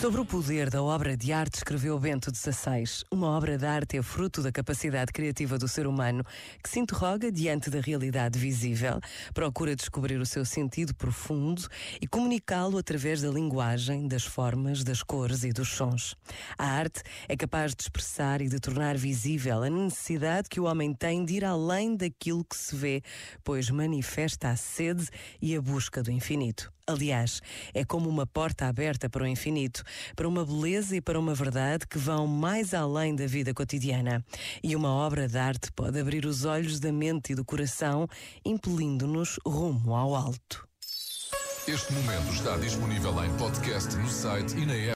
Sobre o poder da obra de arte escreveu Bento XVI. Uma obra de arte é fruto da capacidade criativa do ser humano que se interroga diante da realidade visível, procura descobrir o seu sentido profundo e comunicá-lo através da linguagem, das formas, das cores e dos sons. A arte é capaz de expressar e de tornar visível a necessidade que o homem tem de ir além daquilo que se vê, pois manifesta a sede e a busca do infinito. Aliás, é como uma porta aberta para o infinito, para uma beleza e para uma verdade que vão mais além da vida cotidiana. E uma obra de arte pode abrir os olhos da mente e do coração, impelindo-nos rumo ao alto. Este momento está disponível em podcast no site e na app.